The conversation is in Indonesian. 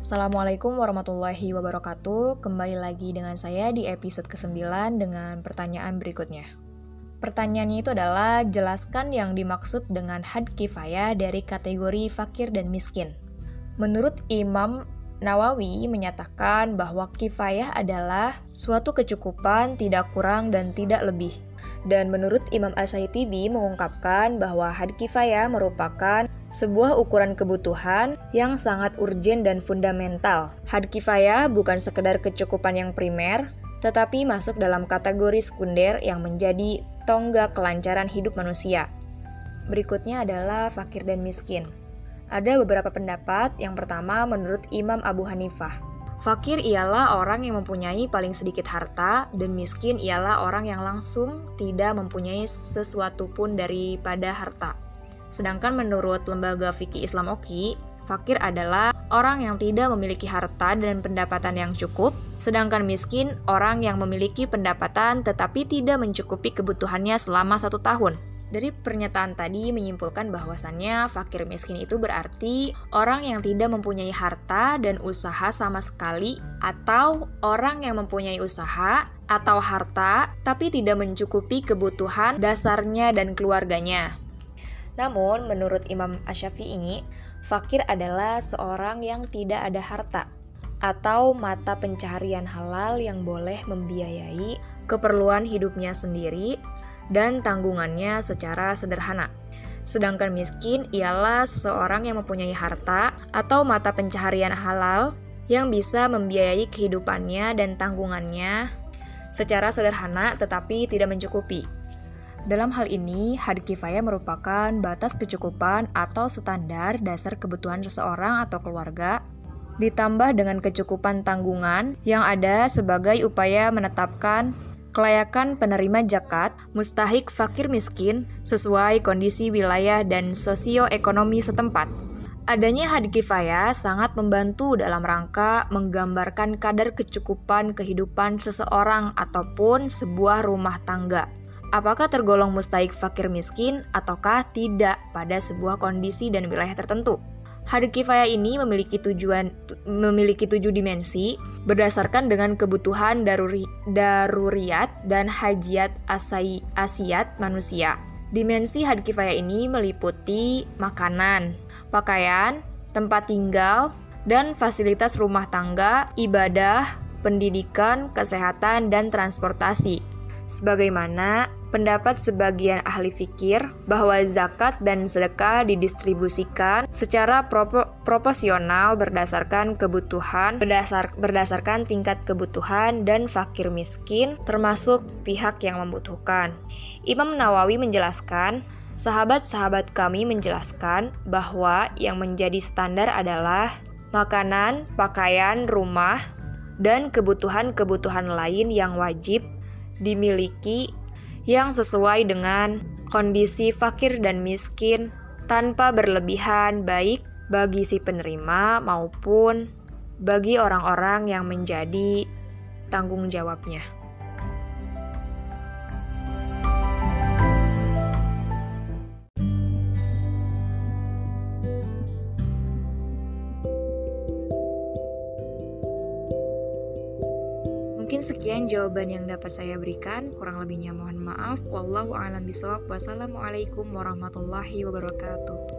Assalamualaikum warahmatullahi wabarakatuh. Kembali lagi dengan saya di episode ke-9 dengan pertanyaan berikutnya. Pertanyaannya itu adalah jelaskan yang dimaksud dengan had kifayah dari kategori fakir dan miskin. Menurut Imam Nawawi menyatakan bahwa kifayah adalah suatu kecukupan tidak kurang dan tidak lebih. Dan menurut Imam Asyaitibi mengungkapkan bahwa had kifayah merupakan sebuah ukuran kebutuhan yang sangat urgen dan fundamental. Had kifayah bukan sekedar kecukupan yang primer, tetapi masuk dalam kategori sekunder yang menjadi tonggak kelancaran hidup manusia. Berikutnya adalah fakir dan miskin. Ada beberapa pendapat. Yang pertama menurut Imam Abu Hanifah. Fakir ialah orang yang mempunyai paling sedikit harta, dan miskin ialah orang yang langsung tidak mempunyai sesuatu pun daripada harta. Sedangkan menurut lembaga fikih Islam Oki, fakir adalah orang yang tidak memiliki harta dan pendapatan yang cukup, sedangkan miskin orang yang memiliki pendapatan tetapi tidak mencukupi kebutuhannya selama satu tahun. Dari pernyataan tadi menyimpulkan bahwasannya fakir miskin itu berarti orang yang tidak mempunyai harta dan usaha sama sekali atau orang yang mempunyai usaha atau harta tapi tidak mencukupi kebutuhan dasarnya dan keluarganya. Namun, menurut Imam Asyafi'i, fakir adalah seorang yang tidak ada harta atau mata pencaharian halal yang boleh membiayai keperluan hidupnya sendiri dan tanggungannya secara sederhana. Sedangkan miskin ialah seseorang yang mempunyai harta atau mata pencaharian halal yang bisa membiayai kehidupannya dan tanggungannya secara sederhana tetapi tidak mencukupi. Dalam hal ini, had kifayah merupakan batas kecukupan atau standar dasar kebutuhan seseorang atau keluarga, ditambah dengan kecukupan tanggungan yang ada sebagai upaya menetapkan kelayakan penerima zakat, mustahik fakir miskin, sesuai kondisi wilayah dan sosioekonomi setempat. Adanya had kifayah sangat membantu dalam rangka menggambarkan kadar kecukupan kehidupan seseorang ataupun sebuah rumah tangga apakah tergolong mustahik fakir miskin ataukah tidak pada sebuah kondisi dan wilayah tertentu. Hadith kifayah ini memiliki tujuan memiliki tujuh dimensi berdasarkan dengan kebutuhan daruri, daruriyat dan hajiat asai, asiat manusia. Dimensi hadith kifayah ini meliputi makanan, pakaian, tempat tinggal, dan fasilitas rumah tangga, ibadah, pendidikan, kesehatan, dan transportasi sebagaimana pendapat sebagian ahli fikir bahwa zakat dan sedekah didistribusikan secara propo proporsional berdasarkan kebutuhan berdasar berdasarkan tingkat kebutuhan dan fakir miskin termasuk pihak yang membutuhkan. Imam Nawawi menjelaskan Sahabat-sahabat kami menjelaskan bahwa yang menjadi standar adalah makanan, pakaian, rumah, dan kebutuhan-kebutuhan lain yang wajib dimiliki yang sesuai dengan kondisi fakir dan miskin tanpa berlebihan baik bagi si penerima maupun bagi orang-orang yang menjadi tanggung jawabnya. Mungkin sekian jawaban yang dapat saya berikan. Kurang lebihnya mohon maaf. Wallahu a'lam bishawab. Wassalamualaikum warahmatullahi wabarakatuh.